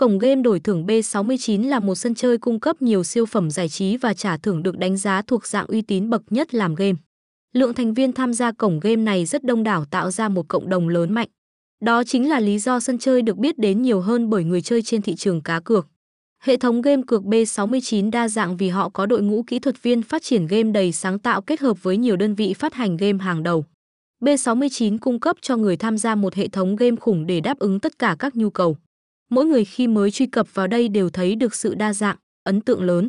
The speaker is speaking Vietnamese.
Cổng game đổi thưởng B69 là một sân chơi cung cấp nhiều siêu phẩm giải trí và trả thưởng được đánh giá thuộc dạng uy tín bậc nhất làm game. Lượng thành viên tham gia cổng game này rất đông đảo tạo ra một cộng đồng lớn mạnh. Đó chính là lý do sân chơi được biết đến nhiều hơn bởi người chơi trên thị trường cá cược. Hệ thống game cược B69 đa dạng vì họ có đội ngũ kỹ thuật viên phát triển game đầy sáng tạo kết hợp với nhiều đơn vị phát hành game hàng đầu. B69 cung cấp cho người tham gia một hệ thống game khủng để đáp ứng tất cả các nhu cầu. Mỗi người khi mới truy cập vào đây đều thấy được sự đa dạng, ấn tượng lớn.